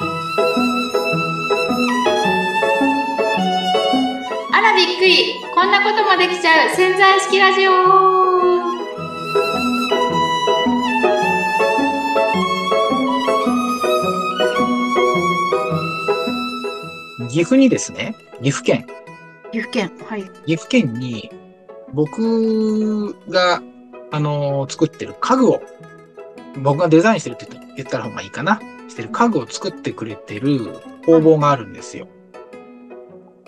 あらびっくり。こんなこともできちゃう。潜在式ラジオ。岐阜にですね、岐阜県、岐阜県はい。岐阜県に僕が、あのー作ってる家具を、僕がデザインしてるって言った言ったら方がいいかな。してる家具を作ってくれてる工房があるんですよ。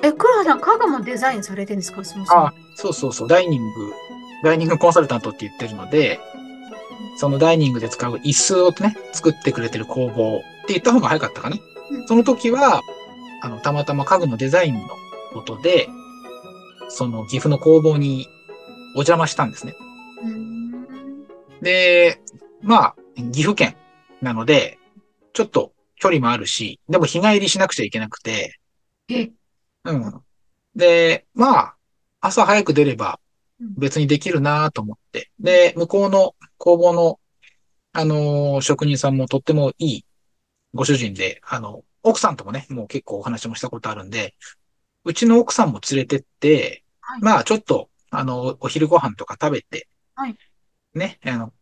え黒羽さん家具もデザインされてるんですか？そもそもあ、そうそうそう、ダイニング、ダイニングコンサルタントって言ってるので、そのダイニングで使う椅子をね、作ってくれてる工房って言った方が早かったかな。うんその時は、あの、たまたま家具のデザインのことで、その岐阜の工房にお邪魔したんですね。うーんで、まあ、岐阜県なので、ちょっと距離もあるし、でも日帰りしなくちゃいけなくて、え。うん。で、まあ、朝早く出ればうん。別にできるなと思って。で、向こうの工房の、あのー職人さんもとってもいいご主人で、あの、奥さんともね、もう結構お話もしたことあるんで、うちの奥さんも連れてって、はい。まあちょっと、あの、お昼ご飯とか食べて、はい。ね、あの、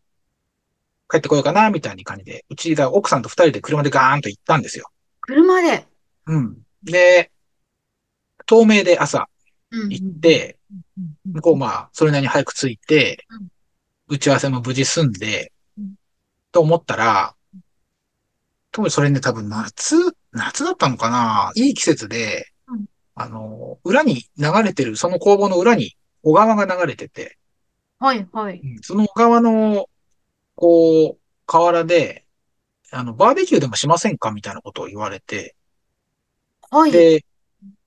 帰ってこようかな、みたいな感じで、うちが奥さんと二人で車でガーンと行ったんですよ。車で？うん。で、東名で朝行行って、向こうまあ、それなりに早く着いてうん、打ち合わせも無事済んでうん、と思ったら、当時それね、多分夏、夏だったのかないい季節でうん、あの、裏に流れてる、その工房の裏に小川が流れてて、はいはい。うん。その小川の、こう、河原で、あの、バーベキューでもしませんかみたいなことを言われて、はい。で、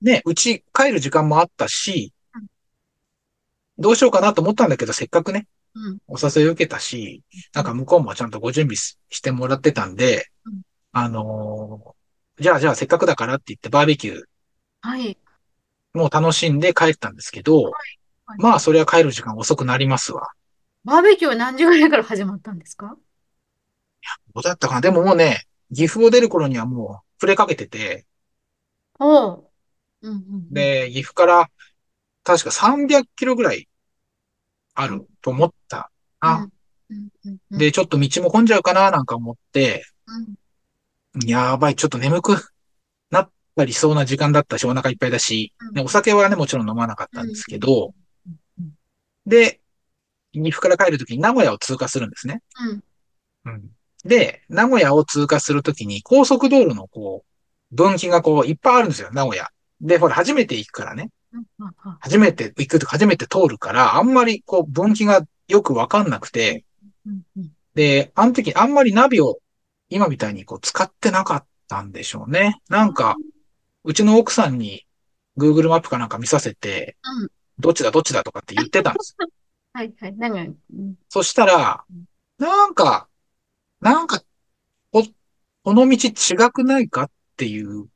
ね、うち帰る時間もあったしうん、どうしようかなと思ったんだけど、せっかくね、うん。お誘いを受けたし、なんか向こうもちゃんとご準備ししてもらってたんでうん、あのーじゃあじゃあせっかくだからって言ってバーベキューはい。も楽しんで帰ったんですけど、はい。まあそれは帰る時間遅くなりますわ。バーベキューは何時ぐらいから始まったんですか？どうだったかな？でももうね、岐阜を出る頃にはもう触れかけてて、おう。うんうんうん、で、岐阜から確か300キロぐらいあると思ったな。うんうんうんうん、で、ちょっと道も混んじゃうかななんか思って、うん。やばい、ちょっと眠くなったりそうな時間だったし、お腹いっぱいだし、うん。ねお酒はね、もちろん飲まなかったんですけど、うんうん。で、岐阜から帰るときに名古屋を通過するんですね。うんうんで、名古屋を通過するときに高速道路のこう、分岐がこういっぱいあるんですよ、名古屋。で、ほら、初めて行くからね。初めて行くとか初めて通るから、あんまりこう分岐がよくわかんなくて、で、あの時あんまりナビを今みたいにこう使ってなかったんでしょうね。なんか、うちの奥さんに Google マップかなんか見させて、うんどっちだどっちだとかって言ってたんです。はいはい。なんか、うんそしたら、なんか、なんか、こ、この道違くないかっていう。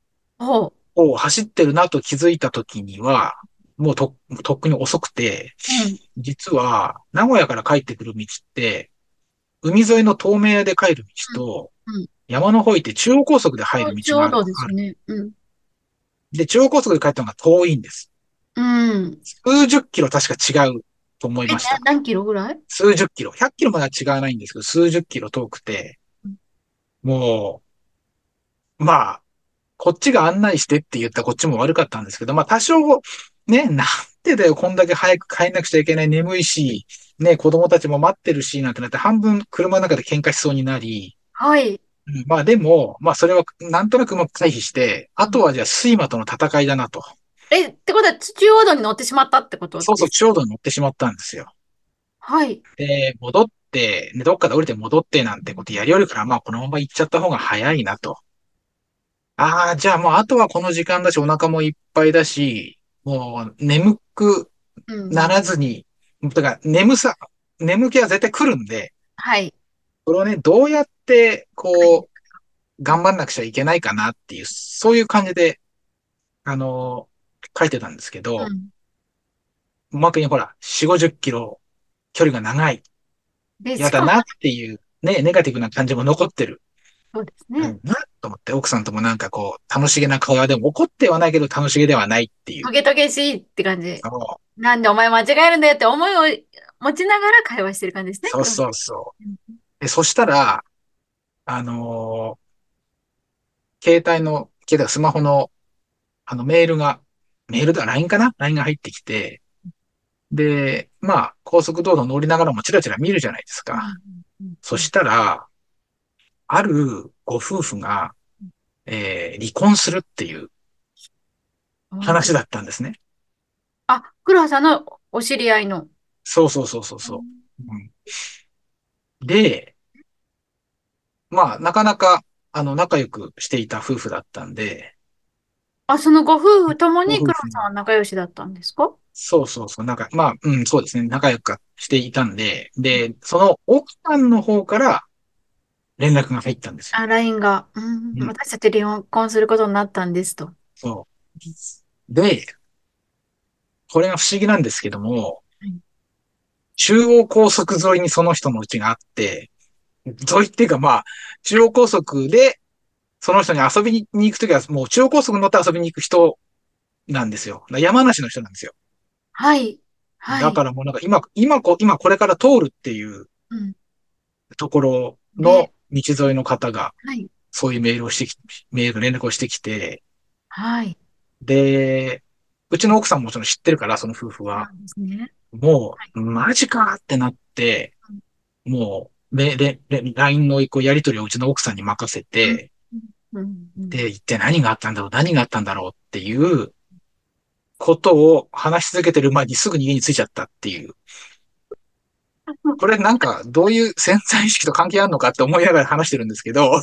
を走ってるなと気づいた時には、もうと、とっくに遅くて、実は、名古屋から帰ってくる道って、海沿いの東名で帰る道と、うんうん山の方行って中央高速で入るち道がある。ょうどですね。うん。で、中央高速で帰ったのが遠いんです。うん。数十キロ確か違うと思いえ、ました。何キロぐらい？数十キロ。100キロまでは違わないんですけど、数十キロ遠くてうん、もう、まあ、こっちが案内してって言ったこっちも悪かったんですけど、まあ多少、ね、なんでだよ、こんだけ早く帰んなくちゃいけない、眠いし、ね、子供たちも待ってるし、なんてなって半分車の中で喧嘩しそうになり、はい。うんまあでも、まあそれはなんとなくうまく回避して、あとはじゃあ睡魔との戦いだなと。え、ってことは、中央道に乗ってしまったってこと？そうそう、ですちょうど乗ってしまったんですよ。はい。で、戻って、ね、どっかで降りて戻ってなんてことやりよるから、まあこのまま行っちゃった方が早いなと。ああ、じゃあもうあとはこの時間だし、お腹もいっぱいだし、もう眠くうん。ならずに、だから眠さ、眠気は絶対来るんで、はい。これをね、どうやって、こう、頑張んなくちゃいけないかなっていう、そういう感じで、あの書いてたんですけど、うん。おまけにほら、4、50キロ距離が長い。で、しかも嫌だなっていう、ね、ネガティブな感じも残ってる。そうですね。うん、なと思って、お奥さんともなんかこう、楽しげな会話でも怒ってはないけど楽しげではないっていう。トゲトゲしいって感じ。そなんでお前間違えるんだよって思いを持ちながら会話してる感じですね。うそうそうそううん。で、そしたら、あのー携帯の、携帯、スマホの、あの、メールが、メールだ、LINE かな ?LINE が入ってきて、で、まあ、高速道路乗りながらもチラチラ見るじゃないですか。そしたら、あるご夫婦が、えー離婚するっていう話だったんですね。あ、黒羽さんのお知り合いの。そうそうそうそうそう。うんで、まあ、なかなか、あの、仲良くしていた夫婦だったんで、あ、そのご夫婦ともに黒羽さんは仲良しだったんですか？そうそうそう、なんか、まあ、うん、そうですね、仲良くしていたんで、で、その奥さんの方から連絡が入ったんですよ。あ、LINE が。うんうん私たち離婚することになったんですと。そう。で、これが不思議なんですけどもはい、中央高速沿いにその人の家があって、沿いっていうかまあ、中央高速でその人に遊びに行くときはもう中央高速に乗って遊びに行く人なんですよ。山梨の人なんですよ。はい。はい。だからもうなんか今、今こ、今これから通るっていううん。ところの道沿いの方がはい。そういうメールをしてき、メール連絡をしてきて、はい。で、うちの奥さんももちろん知ってるから、その夫婦は。そうですね。もう、マジかってなって、もう、め、れ、れ、LINE のこうやり取りをうちの奥さんに任せて、で、一体何があったんだろう、何があったんだろうっていうことを話し続けてる前にすぐに家に着いちゃったっていう。これなんか、どういう潜在意識と関係あるのかって思いながら話してるんですけど、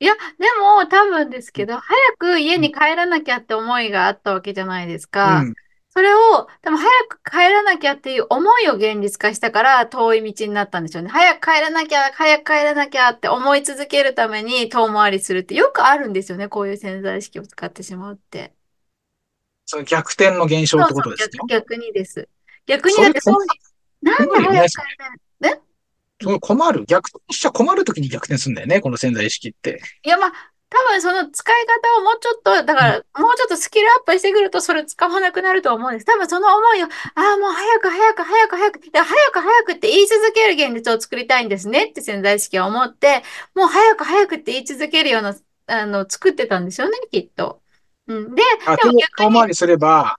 いや、でも多分ですけど、早く家に帰らなきゃって思いがあったわけじゃないですか。うん。それを、多分早く帰らなきゃっていう思いを現実化したから遠い道になったんでしょうね。早く帰らなきゃ、早く帰らなきゃって思い続けるために遠回りするってよくあるんですよね。こういう潜在意識を使ってしまうって。その逆転の現象ってことですよ。逆、逆にです。逆にだってそう、なんで早く帰らない？すごい困る。逆転しちゃ困るときに逆転するんだよね、この潜在意識って。いや、まあ、多分その使い方をもうちょっと、だから、もうちょっとスキルアップしてくると、それ使わなくなると思うんです。多分その思いを、ああ、もう早く早く早く早く、で早く早くって言い続ける現実を作りたいんですねって潜在意識は思って、もう早く早くって言い続けるような、あの、作ってたんでしょうね、きっと。うん。で、あ、でも逆に遠回りすれば、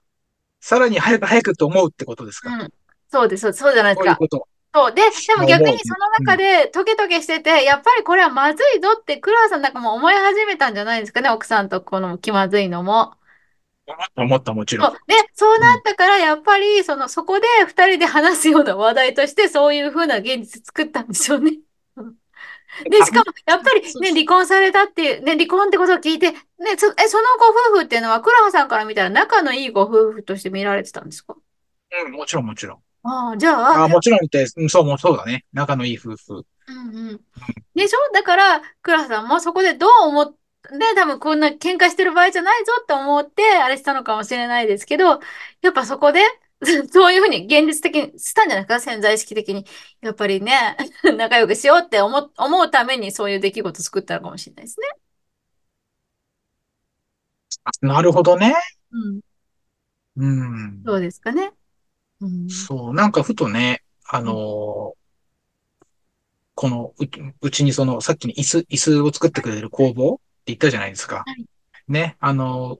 さらに早く早くと思うってことですか？うん。そうです、そうじゃないですか。こういうこと。そう。で、でも逆にその中でトゲトゲしてて、やっぱりこれはまずいぞって黒羽さんなんかも思い始めたんじゃないですかね、奥さんとこの気まずいのも。思った、もちろ。んで、そうなったから、やっぱり、その、そこで二人で話すような話題として、そういうふうな現実作ったんでしょうね。う んで、しかも、やっぱりね、離婚されたっていう、ね、離婚ってことを聞いて、ね、そ、え、そのご夫婦っていうのは、黒羽さんから見たら仲のいいご夫婦として見られてたんですか？うん、もちろん、もちろん。ああ、じゃあ、あ、もちろんって、うんそう、もうそうだね。仲のいい夫婦。うんうん。でしょ？だから、黒羽さんもそこでどう思って、多分こんな喧嘩してる場合じゃないぞって思って、あれしたのかもしれないですけど、やっぱそこで、そういうふうに現実的にしたんじゃないか？潜在意識的に。やっぱりね、仲良くしようって思う、思うためにそういう出来事作ったのかもしれないですね。あなるほどね。うん。うん。そうですかね。うん。そう、なんかふとね、あのーこのう、うちにその、さっきに椅子、椅子を作ってくれる工房って言ったじゃないですか。はい。ね、あのー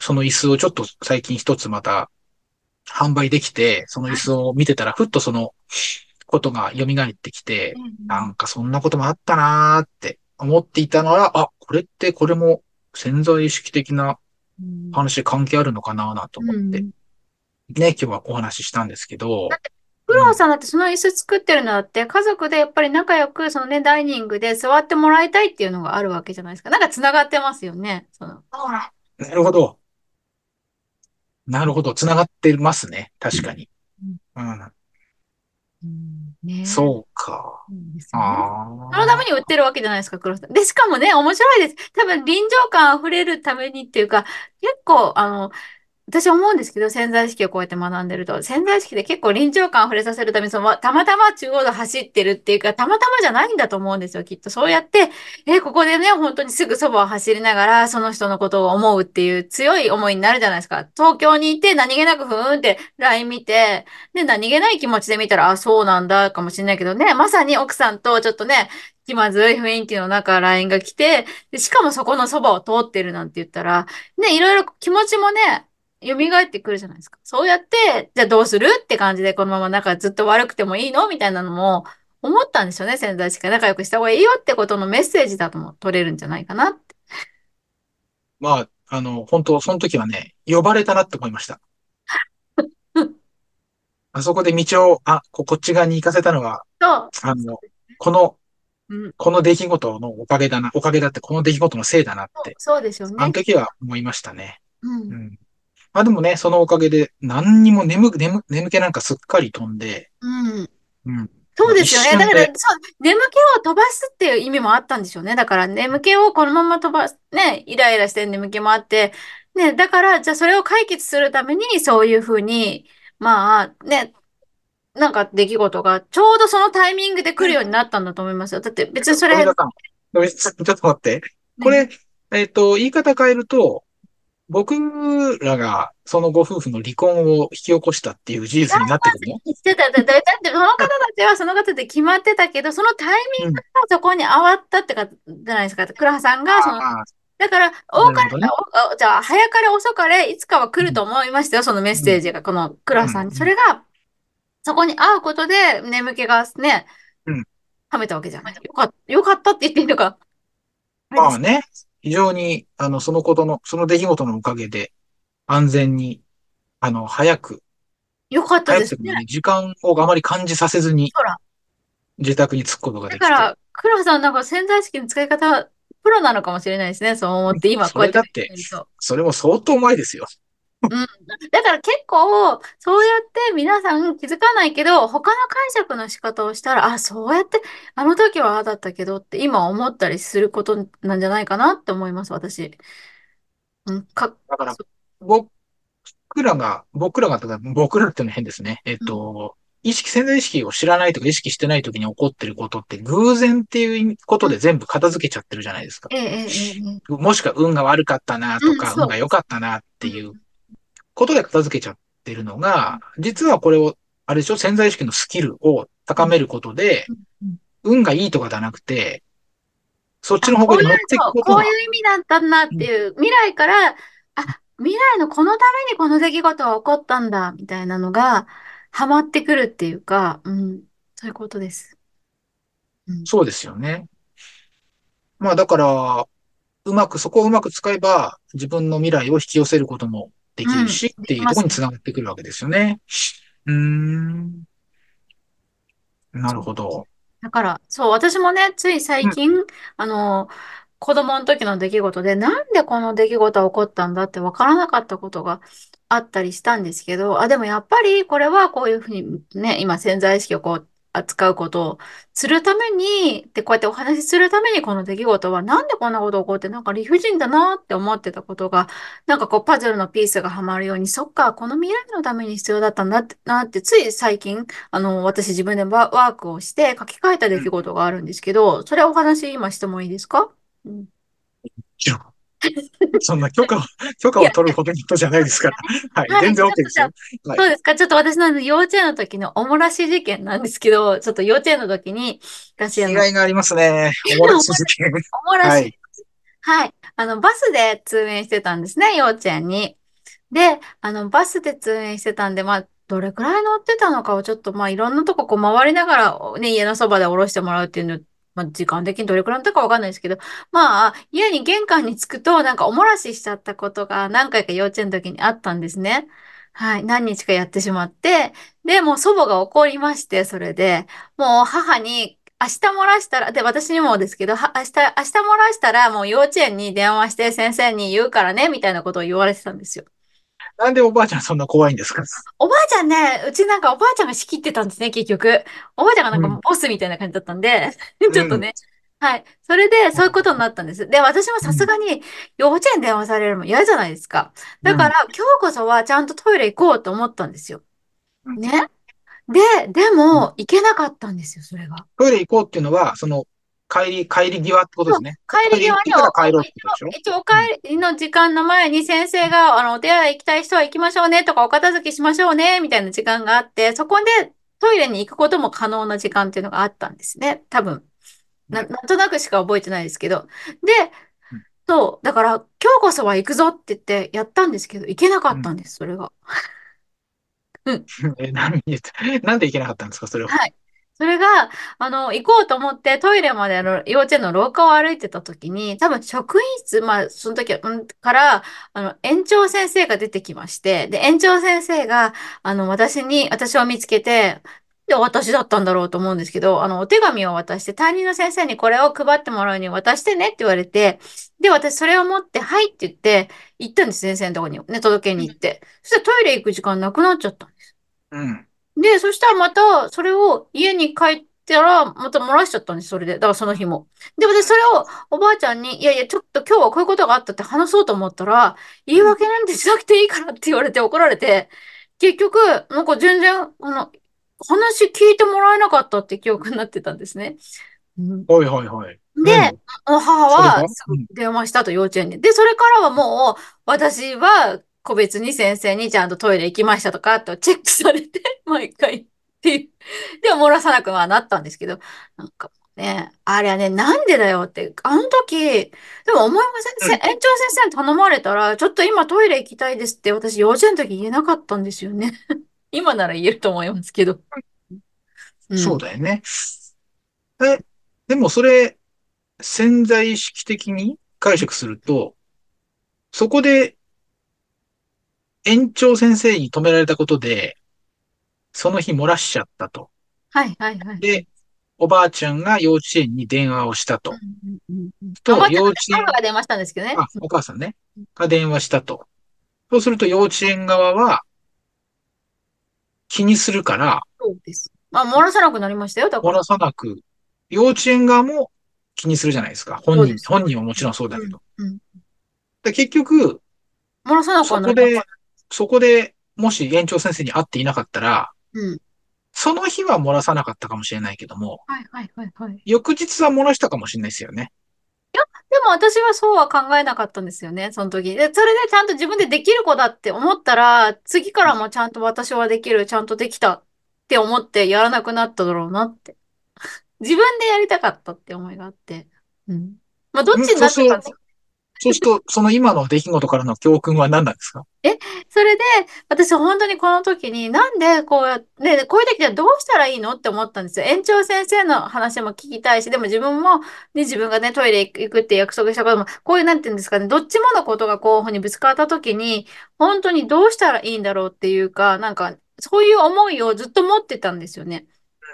その椅子をちょっと最近一つまた販売できて、その椅子を見てたら、ふっとそのことが蘇ってきて、なんかそんなこともあったなーって思っていたのは、あ、これってこれも潜在意識的なうん。話で関係あるのかなーなと思って、うんね、今日はお話ししたんですけど、黒羽さんだってその椅子作ってるのだって、家族でやっぱり仲良く、そのね、ダイニングで座ってもらいたいっていうのがあるわけじゃないですか。なんか繋がってますよね。その。ああなるほど。なるほど。繋がってますね。確かに。うん。うんねそうか。うんですよねあそのために売ってるわけじゃないですか、黒羽さん。で、しかもね、面白いです。多分臨場感溢れるためにっていうか、結構、あの、私思うんですけど、潜在意識をこうやって学んでると、潜在意識で結構臨場感を触れさせるために、その、たまたま中央道走ってるっていうか、たまたまじゃないんだと思うんですよ、きっと。そうやって、え、ここでね、本当にすぐそばを走りながら、その人のことを思うっていう強い思いになるじゃないですか。東京にいて何気なくふーんって LINE 見て、で、何気ない気持ちで見たら、あ、そうなんだ、かもしれないけどね、まさに奥さんとちょっとね、気まずい雰囲気の中、LINE が来て、で、しかもそこのそばを通ってるなんて言ったら、ね、いろいろ気持ちもね、蘇ってくるじゃないですか。そうやって、じゃあどうするって感じで、このまま仲ずっと悪くてもいいの？みたいなのも思ったんですよね。潜在意識が仲良くした方がいいよってことのメッセージだとも取れるんじゃないかなって。まあ、あの、本当その時はね、呼ばれたなって思いました。あそこで道を、あ、こ、こっち側に行かせたのは、あの、この、うん、この出来事のおかげだな、おかげだって、この出来事のせいだなって。そうですよね。あの時は思いましたね。うん、うんまあでもね、そのおかげで何にも眠、眠、眠気なんかすっかり飛んで、うん。うん。そうですよね。だから、そう、眠気を飛ばすっていう意味もあったんでしょうね。だから、眠気をこのまま飛ばす、ね、イライラして眠気もあって、ね、だから、じゃあそれを解決するために、そういうふうに、まあ、ね、なんか出来事が、ちょうどそのタイミングで来るようになったんだと思いますよ。だって別にそれ。ちょっと待って。これ、えっ、と、言い方変えると、僕らがそのご夫婦の離婚を引き起こしたっていう事実になってくるの？してた。だだってその方たちはその方で決まってたけど、そのタイミングがそこに合わったってか、じゃないですか。倉葉さんが、その、だから、多かれ、ね、じゃあ、早かれ遅かれ、いつかは来ると思いましたよ、そのメッセージが、この倉葉さんに。それが、そこに会うことで、眠気がね、うん。はめたわけじゃない。よかった、よかったって言っていいのか。まあね。非常に、あの、そのことの、その出来事のおかげで、安全に、あの、早く、よかったですね。時間をあまり感じさせずに、自宅に着くことができて。だから、黒さんなんか潜在意識の使い方、プロなのかもしれないですね。そう思って、今こうやって。それだって、それも相当前ですよ。うん。だから結構、そうやって皆さん気づかないけど、他の解釈の仕方をしたら、あ、そうやって、あの時はああだったけどって今思ったりすることなんじゃないかなって思います、私。うん、か、だから、僕らが、僕らが、僕らっていうのは変ですね。えっと、うん、意識、潜在意識を知らないとか意識してない時に起こってることって偶然っていうことで全部片付けちゃってるじゃないですか。ええええ、もしくは運が悪かったなとか、うん、運が良かったなっていうことで片付けちゃってるのが、実はこれを、あれでしょ潜在意識のスキルを高めることで、運がいいとかじゃなくて、そっちの方向に持っていくことこういう意味だったんだっていう、未来から、あ、未来のこのためにこの出来事が起こったんだ、みたいなのが、ハマってくるっていうか、うん、そういうことです。うん、そうですよね。まあだから、うまく、そこをうまく使えば、自分の未来を引き寄せることもできるし、っていうところにつながってくるわけですよね。うん。なるほど。だから、そう、私もね、つい最近、うん、あの、子供の時の出来事で、なんでこの出来事が起こったんだって分からなかったことがあったりしたんですけど、あ、でもやっぱりこれはこういうふうにね、今潜在意識をこう扱うことをするために、で、こうやってお話しするためにこの出来事はなんでこんなこと起こってなんか理不尽だなって思ってたことが、なんかこうパズルのピースがはまるように、そっか、この未来のために必要だったんだってなって、つい最近、あの、私自分でワークをして書き換えた出来事があるんですけど、それお話今してもいいですかうん。そんな許可を、許可を取るほどの人じゃないですから。はい、全然 OK ですよ。そうですか。ちょっと私の幼稚園の時のおもらし事件なんですけど、ちょっと幼稚園の時に、私あの。違いがありますね。おもらし事件。おもらし。はい。はい。あの、バスで通園してたんですね、幼稚園に。で、あの、バスで通園してたんで、まあ、どれくらい乗ってたのかをちょっと、まあ、いろんなとここう回りながら、ね、家のそばで降ろしてもらうっていうのまあ、時間的にどれくらいだったかわかんないですけど、まあ、家に玄関に着くと、なんかお漏らししちゃったことが何回か幼稚園の時にあったんですね。はい。何日かやってしまって、で、もう祖母が怒りまして、それで、もう母に、明日漏らしたら、で、私にもですけど、明日、明日漏らしたら、もう幼稚園に電話して先生に言うからね、みたいなことを言われてたんですよ。なんでおばあちゃんそんな怖いんですか？おばあちゃんね、うちなんかおばあちゃんが仕切ってたんですね、結局。おばあちゃんがなんかボスみたいな感じだったんで、うん、ちょっとね、はい。それで、そういうことになったんです。で、私もうん。さすがに幼稚園電話されるのも嫌じゃないですか。だから、うん。今日こそはちゃんとトイレ行こうと思ったんですよ。うん。ね。で、でも、行けなかったんですよ、それが。トイレ行こうっていうのは、その、帰り、帰り際ってことですね。帰り際にトイレ行ってから帰ろうってことでしょ？お、一応、お帰うん。りの時間の前に先生が、あの、お手洗い行きたい人は行きましょうねとか、お片付けしましょうね、みたいな時間があって、そこでトイレに行くことも可能な時間っていうのがあったんですね。多分。な、なんとなくしか覚えてないですけど。で、うんそう、だから、今日こそは行くぞって言ってやったんですけど、行けなかうん。ったんです、それが。うん え、何言って、なんで行けなかったんですか、それは？はい。それが、あの、行こうと思ってトイレまであの幼稚園の廊下を歩いてた時に、多分職員室、まあ、その時から、あの、園長先生が出てきまして、で、園長先生が、あの、私に、私を見つけて、で、私だったんだろうと思うんですけど、あの、お手紙を渡して、担任の先生にこれを配ってもらうに渡してねって言われて、で、私それを持って、はいって言って、行ったんです、先生のところにね、届けに行って。そしたらトイレ行く時間なくなっちゃったんです。うん。で、そしたらまた、それを家に帰ったら、また漏らしちゃったんです、それで。だからその日も。で、私それをおばあちゃんに、いやいや、ちょっと今日はこういうことがあったって話そうと思ったら、言い訳なんてしなくていいからって言われて怒られて、結局、なんか全然、あの、話聞いてもらえなかったって記憶になってたんですね。うんはいはいはい。で、うん。母は。電話したと幼稚園に。で、それからはもう、私は個別に先生にちゃんとトイレ行きましたとか、とチェックされて、毎回っていう。でも漏らさなくはなったんですけど、なんかね、あれはね、なんでだよって、あの時、でも思いません、せ園長先生に頼まれたら、ちょっと今トイレ行きたいですって私幼稚園の時言えなかったんですよね。今なら言えると思いますけど。うん。そうだよね。え、でもそれ、潜在意識的に解釈すると、そこで園長先生に止められたことで、その日漏らしちゃったと。はいはいはい。で、おばあちゃんが幼稚園に電話をしたと。うんうんうんと、あちゃんがね、幼稚園、母が電話したんですけどね。あ、お母さんね、が電話したと。そうすると幼稚園側は気にするから、そうです。まあ、漏らさなくなりましたよ、だから。漏らさなく、幼稚園側も気にするじゃないですか。本人。本人はもちろんそうだうん、けど。うん。で結局、漏らさなくはなります。そこで、そこでもし園長先生に会っていなかったら、うん。その日は漏らさなかったかもしれないけども、はいはいはいはい。翌日は漏らしたかもしれないですよね。でも私はそうは考えなかったんですよね、その時。で、それでちゃんと自分でできる子だって思ったら、次からもちゃんと私はできる、ちゃんとできたって思ってやらなくなっただろうなって。自分でやりたかったって思いがあって。うん。まあ、どっちになってたんですよ。そうすると、その今の出来事からの教訓は何なんですか？え、それで、私本当にこの時に、なんでこうやって、ね、こういう時はどうしたらいいのって思ったんですよ。園長先生の話も聞きたいし、でも自分も、ね、自分がね、トイレ行くって約束したことも、こういう、なんていうんですかね、どっちものことがこういうふうにぶつかった時に、本当にどうしたらいいんだろうっていうか、なんか、そういう思いをずっと持ってたんですよね。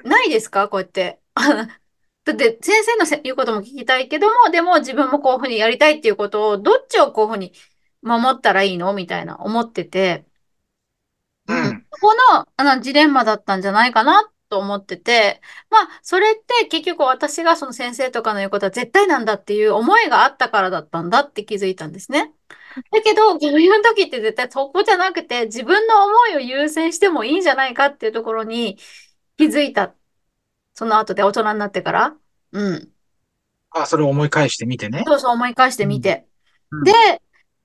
ないですか？こうやって。だって先生のせ言うことも聞きたいけども、でも自分もこういうふうにやりたいっていうことを、どっちをこういうふうに守ったらいいのみたいな思ってて、うん。うん。そこの、あのジレンマだったんじゃないかなと思ってて、まあ、それって結局私がその先生とかの言うことは絶対なんだっていう思いがあったからだったんだって気づいたんですね。だけど、こういう時って絶対そこじゃなくて、自分の思いを優先してもいいんじゃないかっていうところに気づいた。その後で大人になってから？うん。あ、それを思い返してみてね。そうそう思い返してうん。みて。で、うん。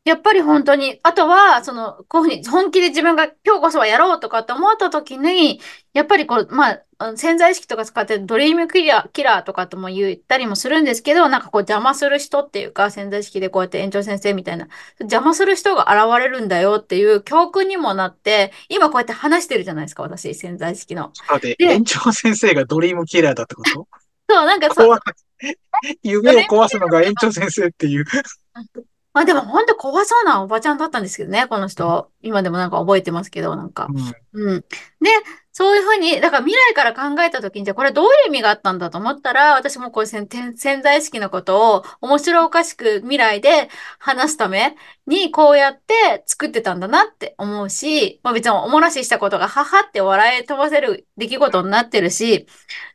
やっぱり本当に、あとは、その、こういうふうに本気で自分が今日こそはやろうとかって思った時に、やっぱりこう、まあ、潜在意識とか使ってドリームキラー、キラーとかとも言ったりもするんですけど、なんかこう邪魔する人っていうか、潜在意識でこうやって園長先生みたいな、邪魔する人が現れるんだよっていう教訓にもなって、今こうやって話してるじゃないですか、私、潜在意識の。で、で、園長先生がドリームキラーだってこと？そう、なんかそう。夢を壊すのが園長先生っていう。まあでも本当怖そうなおばちゃんだったんですけどね、この人。今でもなんか覚えてますけど、なんか。うん。うん。で、そういうふうに、だから未来から考えたときに、じゃあこれどういう意味があったんだと思ったら、私もこう潜在意識のことを面白おかしく未来で話すためにこうやって作ってたんだなって思うし、まあ別におもらししたことがははって笑い飛ばせる出来事になってるし、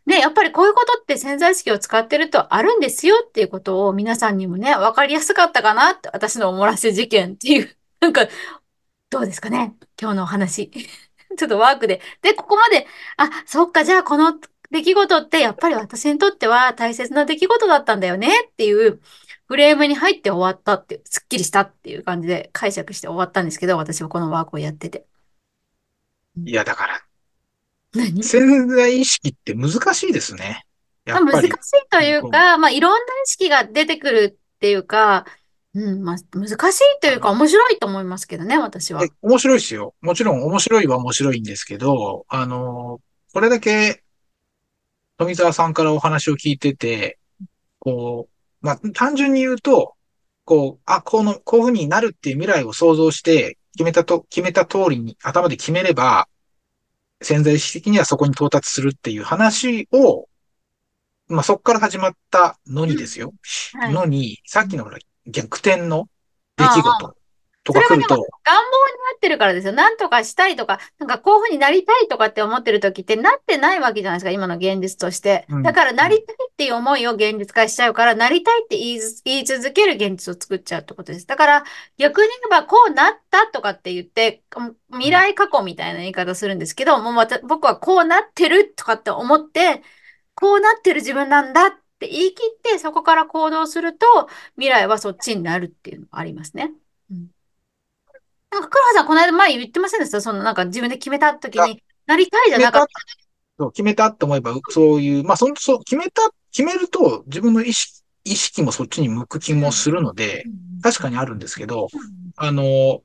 ね、やっぱりこういうことって潜在意識を使ってるとあるんですよっていうことを皆さんにもね、わかりやすかったかなって、私のおもらし事件っていう、なんか、どうですかね？今日のお話。ちょっとワークで。で、ここまで、あ、そっか、じゃあこの出来事ってやっぱり私にとっては大切な出来事だったんだよねっていうフレームに入って終わったって、すっきりしたっていう感じで解釈して終わったんですけど、私はこのワークをやってて。いや、だから、何？潜在意識って難しいですね。やっぱり。難しいというか、まあいろんな意識が出てくるっていうか、うん、まあ難しいというか面白いと思いますけどね、私は。面白いですよ。もちろん面白いは面白いんですけど、あの、これだけ富澤さんからお話を聞いてて、こう、まあ単純に言うと、こう、あ、この、こういうふうになるっていう未来を想像して、決めたと、決めた通りに頭で決めれば、潜在意識的にはそこに到達するっていう話を、まあ、そこから始まったのにですよ。うんはい、のに、さっきの逆転の出来事とか来ると。願望になってるからですよ。なんとかしたいとか、なんかこういうふうになりたいとかって思ってる時ってなってないわけじゃないですか、今の現実として。だからなりたいっていう思いを現実化しちゃうから、なりたいって言い言い続ける現実を作っちゃうってことです。だから逆に言えばこうなったとかって言って、未来過去みたいな言い方するんですけど、もうまた僕はこうなってるとかって思って、こうなってる自分なんだって言い切って、そこから行動すると、未来はそっちになるっていうのがありますね。うんなんか、黒羽さん、この間前言ってませんでした？そのなんか自分で決めた時に、なりたいじゃなかった。そう、決めたって思えば、そういう、まあ、その、そう、決めた、決めると自分の意識、意識もそっちに向く気もするので、確かにあるんですけど、あの、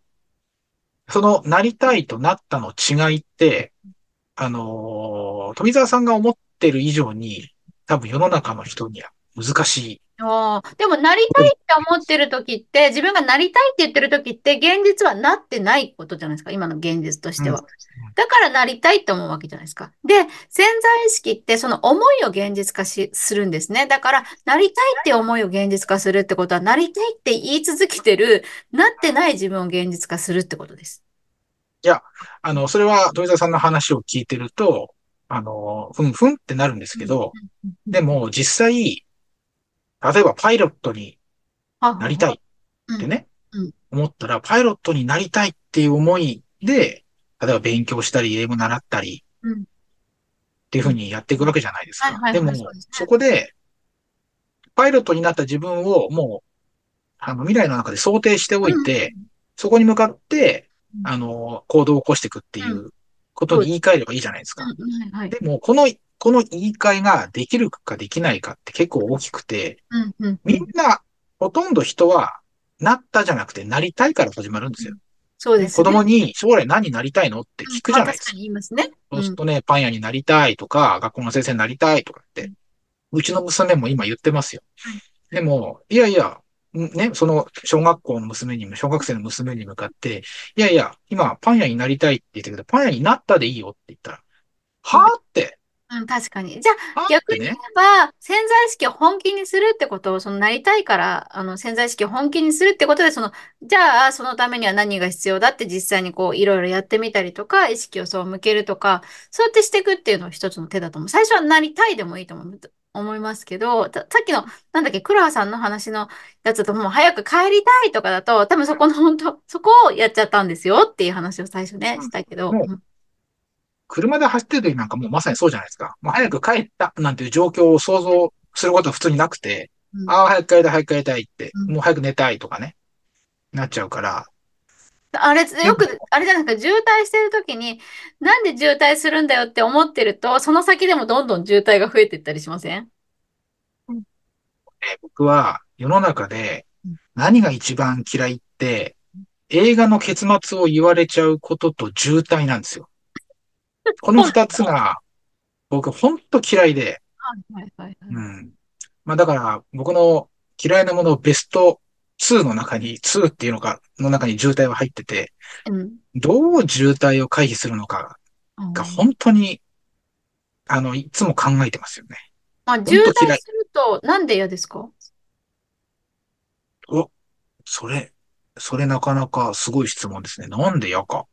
その、なりたいとなったの違いって、あの、富澤さんが思ってる以上に、多分世の中の人には難しいでもなりたいって思ってる時って、自分がなりたいって言ってる時って、現実はなってないことじゃないですか、今の現実としては。だからなりたいって思うわけじゃないですか。で、潜在意識ってその思いを現実化し、するんですね。だから、なりたいって思いを現実化するってことは、なりたいって言い続けてる、なってない自分を現実化するってことです。いや、あの、それは、土井沢さんの話を聞いてると、あの、ふんふんってなるんですけど、でも実際、例えばパイロットになりたいってね、思ったら、パイロットになりたいっていう思いで、例えば勉強したり、英語習ったり、っていうふうにやっていくわけじゃないですか。でも、そこで、パイロットになった自分をもう、あの、未来の中で想定しておいて、そこに向かって、あの、行動を起こしていくっていうことに言い換えればいいじゃないですか。でも、このこの言い換えができるかできないかって結構大きくて、みんな、ほとんど人は、なったじゃなくて、なりたいから始まるんですよ。そうです、ね、子供に将来何になりたいのって聞くじゃないですか。うん、確かに言いますね。そうするとね、パン屋になりたいとか、学校の先生になりたいとかって、うちの娘も今言ってますよ。でも、いやいや、ね、その小学校の娘にも、小学生の娘に向かって、いやいや、今パン屋になりたいって言ったけど、パン屋になったでいいよって言ったら、はぁって、うん、確かに。じゃあ、逆に言えば、潜在意識を本気にするってことを、そのなりたいから、あの、潜在意識を本気にするってことで、その、じゃあ、そのためには何が必要だって実際にこう、いろいろやってみたりとか、意識をそう向けるとか、そうやってしていくっていうのは一つの手だと思う。最初はなりたいでもいいと思う。思いますけど、さっきの、なんだっけ、黒羽さんの話のやつだと、もう早く帰りたいとかだと、多分そこの本当、そこをやっちゃったんですよっていう話を最初ね、したけど。車で走ってる時なんかもうまさにそうじゃないですか。もう早く帰ったなんていう状況を想像することは普通になくて、うん、ああ、早く帰りたい、早く帰りたいって、うん、もう早く寝たいとかね、なっちゃうから。あれ、よく、あれじゃないですか、渋滞してる時に、なんで渋滞するんだよって思ってると、その先でもどんどん渋滞が増えていったりしません、うん、僕は世の中で何が一番嫌いって、映画の結末を言われちゃうことと渋滞なんですよ。この二つが、僕、ほんと嫌いで。はいはいはい、うん。まあだから、僕の嫌いなものベスト2の中に、2っていうのか、の中に渋滞は入ってて、うん、どう渋滞を回避するのかがうん本当に、あの、いつも考えてますよね。まあ、渋。滞すると、なんで嫌ですか？お、それ、それなかなかすごい質問ですね。なんで嫌か？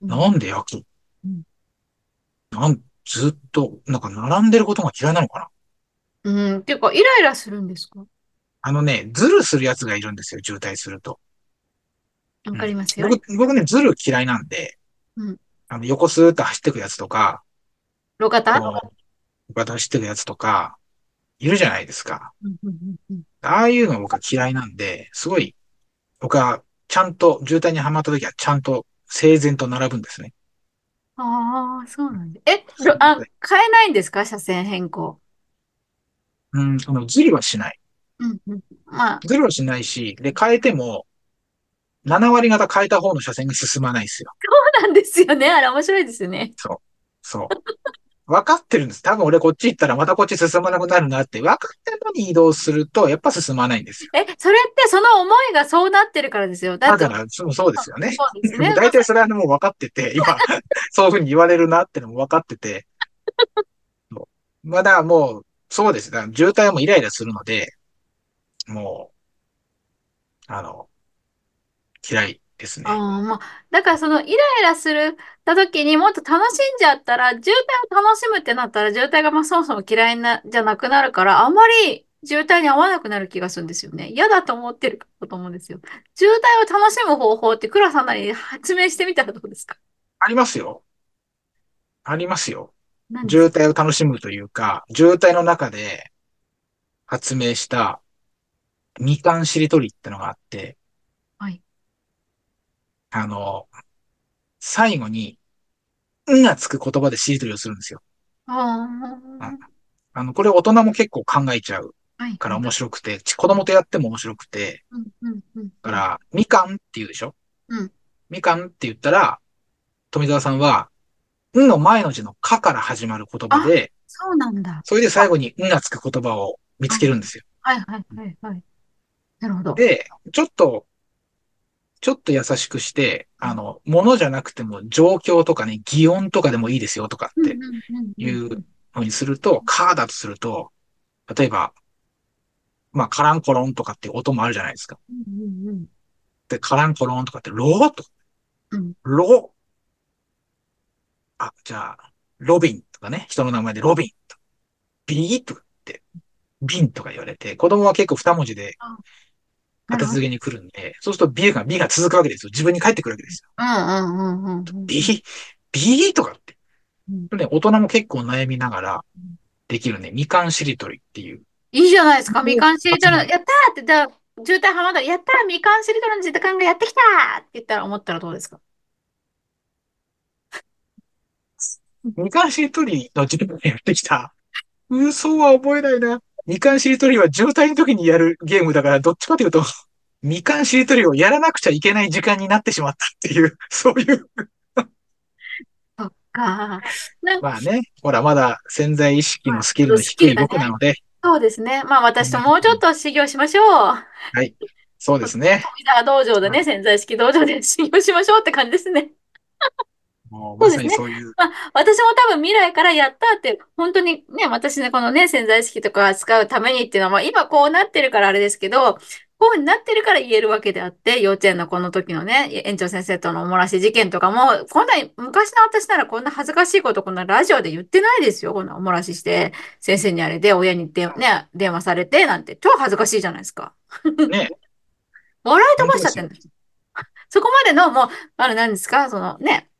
うんなんで嫌きうんなん、ずっと、なんか並んでることが嫌いなのかな？うん。っていうか、イライラするんですか？あのね、ズルする奴がいるんですよ、渋滞すると。わうんかりますよ。僕、僕ね、ズル嫌いなんで、うんあの、横スーッと走ってくやつとか、路肩？こう、バタ走ってくやつとか、いるじゃないですか。うんうんうんうんああいうの僕は嫌いなんで、すごい、僕はちゃんと渋滞にはまった時はちゃんと整然と並ぶんですね。ああ、そうなんです。え、ろあ、変えないんですか？車線変更。うん、あの、ズルはしない。うんうん。まあ、ズルはしないし、で、変えても、7割方変えた方の車線が進まないですよ。そうなんですよね。あれ面白いですよね。そう。分かってるんです。多分俺こっち行ったらまたこっち進まなくなるなって、分かってるのに移動すると、やっぱ進まないんですよ。え、それってその思いがそうなってるからですよ。だだから、そうそうですよね。そうですね。大体それはもう分かってて、今、そういうふうに言われるなってのも分かってて。そうまあだもう、そうです。だから渋滞はもうイライラするので、もう、あの、嫌いですね。ああ、まあ、だからそのイライラするた時にもっと楽しんじゃったら、渋滞を楽しむってなったら、渋滞がまあそもそも嫌いな、じゃなくなるから、あまり渋滞に合わなくなる気がするんですよね。嫌だと思ってると思うんですよ。渋滞を楽しむ方法って、倉さんなりに発明してみたらどうですか？ありますよ。ありますよ。何ですか？渋滞を楽しむというか、渋滞の中で発明したみかんしりとりってのがあって、はい。あの、最後に、んがつく言葉でしりとりをするんですよ。ああ、あの、これ大人も結構考えちゃうはい。から面白くて、ち子供とやっても面白くて、うん、うん、うん。だから、みかんって言うでしょ？うん。みかんって言ったら、富澤さんは、んの前の字のかから始まる言葉で、そうなんだ。それで最後にんがつく言葉を見つけるんですよ。はい、はい、はい、はい。なるほど。で、ちょっと、ちょっと優しくして、あの、ものじゃなくても状況とかね、擬音とかでもいいですよとかっていうのにすると、カーだとすると、例えば、まあ、カランコロンとかっていう音もあるじゃないですか。うんうんうんで、カランコロンとかって、ローとか、うんロー。あ、じゃあ、ロビンとかね、人の名前でロビンと。ビーとかって、ビンとか言われて、子供は結構二文字で立て続けに来るんで、そうするとビーが、ビーが続くわけですよ。自分に返ってくるわけですよ。うんうんうんうんうん。ビー、ビーとかって。うんね、大人も結構悩みながらできるね、みかんしりとりっていう。いいじゃないですか。みかんしりとりやったーって、じゃあ、渋滞はまったら、やったーみかんしりとりの時間がやってきたーって言ったら思ったらどうですか？みかんしりとりの自分がやってきた。嘘は覚えないな。みかんしりとりは渋滞の時にやるゲームだから、どっちかというと、みかんしりとりをやらなくちゃいけない時間になってしまったっていう、そういう。そっか。まあね、ほら、まだ潜在意識のスキルの低い僕なので、そうですね。まあ私ともうちょっと修行しましょう。はい。そうですね。富澤道場でね、潜在意識道場で修行しましょうって感じですね。もうまさにそそういう。私も多分未来からやったって、本当にね、私ね、このね、潜在意識とか使うためにっていうのは、まあ今こうなってるからあれですけど、こうになってるから言えるわけであって、幼稚園のこの時のね、園長先生とのおもらし事件とかも、こんな、昔の私ならこんな恥ずかしいことこんなラジオで言ってないですよ。こんなおもらしして、先生にあれで、親にで、ね、電話されて、なんて、超恥ずかしいじゃないですか。ね。笑い飛ばしちゃってるんです。そこまでの、もう、あの、何ですか、そのね、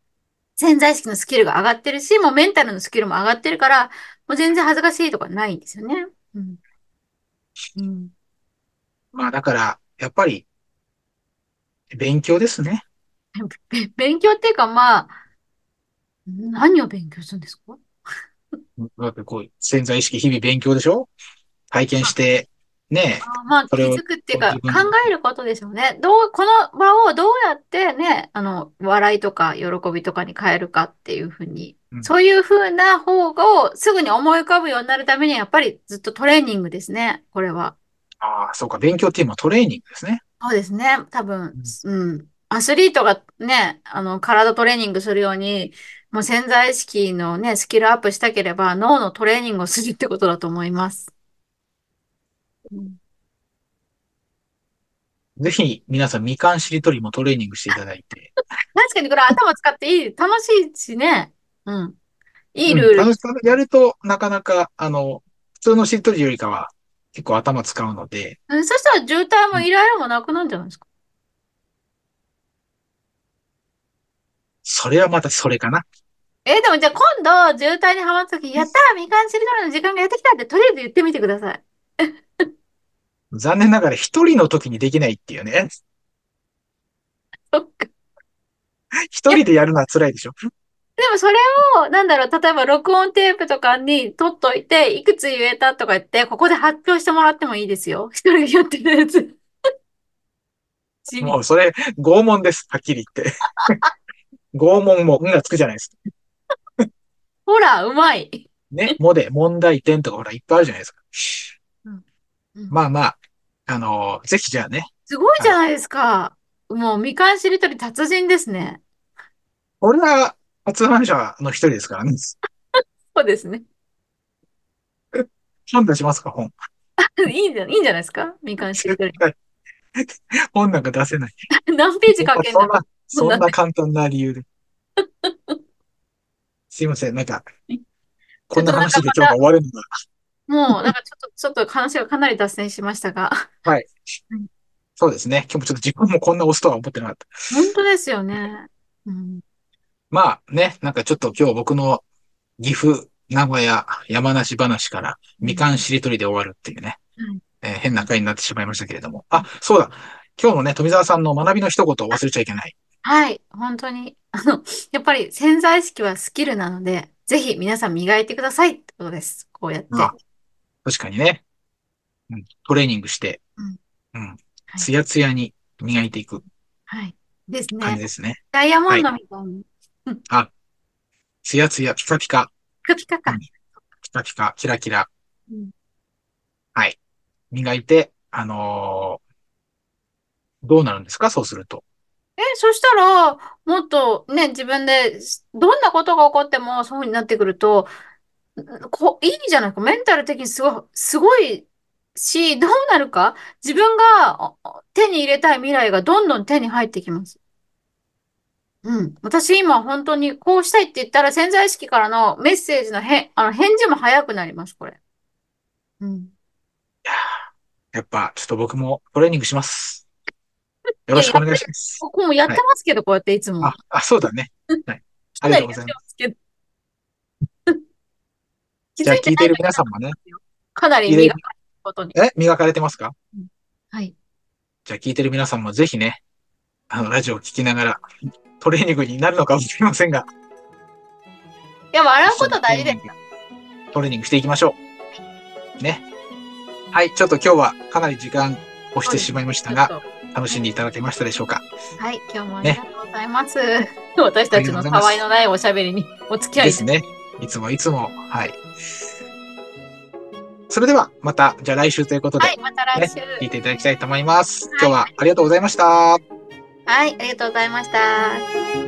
潜在意識のスキルが上がってるし、もうメンタルのスキルも上がってるから、もう全然恥ずかしいとかないんですよね。うん。うん。まあだから、やっぱり、勉強ですね。べ 勉強っていうか、まあ、何を勉強するんですか？だってこう、潜在意識日々勉強でしょ？体験して、ねあまあ、気づくっていうか、考えることでしょうね。どう、この場をどうやってね、あの、笑いとか喜びとかに変えるかっていうふうに、うんそういうふうな方をすぐに思い浮かぶようになるためには、やっぱりずっとトレーニングですね、これは。ああ、そうか、勉強っていうのはトレーニングですね。そうですね。多分、うん。アスリートがね、あの、体トレーニングするように、もう潜在意識のね、スキルアップしたければ脳のトレーニングをするってことだと思います。うんぜひ皆さん、みかんしりとりもトレーニングしていただいて。確かにこれ頭使っていい、楽しいしね。うん。いいルール。うん楽しくやると、なかなか、あの、普通のしりとりよりかは、結構頭使うので、うんそしたら渋滞もイライラもなくなるんじゃないですか？それはまたそれかな。えでもじゃあ今度渋滞にはまった時、やったーみかんしりとりの時間がやってきたってとりあえず言ってみてください。残念ながら一人の時にできないっていうね。そっか。一人でやるのは辛いでしょ？でもそれを、なんだろう、例えば録音テープとかに取っといて、いくつ言えたとか言って、ここで発表してもらってもいいですよ。一人でやってるやつ。もうそれ、拷問です。はっきり言って。拷問も、うんがつくじゃないですか。ほら、うまい。ね。もで、問題点とかほら、いっぱいあるじゃないですか。うんまあまあ、あのぜひじゃあね、すごいじゃないですか。もう、みかんしりとり達人ですね。俺は発案者の一人ですからね。そうですね。本出しますか、本。いいんじゃ、いいんじゃないですか？みかんしりとり。本なんか出せない。何ページ書けんの？そんな、そんな簡単な理由で。すいません、なんか、こんな話で今日が終わるのが。もう、なんかちょっと、ちょっと話がかなり脱線しましたが。はい。そうですね。今日もちょっと自分もこんな押すとは思ってなかった。本当ですよね。うん。まあね、なんかちょっと今日僕の岐阜、名古屋、山梨話からみかんしりとりで終わるっていうね、うんえー変な回になってしまいましたけれども。あ、そうだ。今日のね、富澤さんの学びの一言を忘れちゃいけない。はい、本当に。あの、やっぱり潜在意識はスキルなので、ぜひ皆さん磨いてくださいってことです。こうやって。あ確かにね。うん、トレーニングして、うん。つやつやに磨いていく。はい。ですね。感じですね。ダイヤモンドみたいに、つやつや、ピカピカ、ピカピカか。うん。ピカピカ、キラキラ、うん。磨いて、あのーどうなるんですか？そうすると。え、そしたら、もっとね、自分で、どんなことが起こってもそうになってくると、こ、いいじゃないか。メンタル的にすごい、すごいし、どうなるか、自分があ手に入れたい未来がどんどん手に入ってきます。うん。私今本当にこうしたいって言ったら潜在意識からのメッセージのへ、あの返事も早くなります、これ。うん。やっぱ、ちょっと僕もトレーニングします。よろしくお願いします。ここもやってますけど、こうやっていつも。あ、あ、そうだね。はい。ありがとうございま。す。じゃあ聞いている皆さんもね、かなり磨かれることに。え？磨かれてますか？はい。じゃあ聞いてる皆さんもぜひね、あの、ラジオを聞きながら、トレーニングになるのかもしれませんが、いや、笑うこと大事です。トレーニングしていきましょう。ね。はい、ちょっと今日はかなり時間押してしまいましたが、楽しんでいただけましたでしょうか？はい、今日もありがとうございます。私たちのたわいのないおしゃべりにお付き合いですね。いつもいつも、はい。それでは、また、じゃあ来週ということで、はい、また来週。聞いていただきたいと思います。い今日はありがとうございました。はい、ありがとうございました。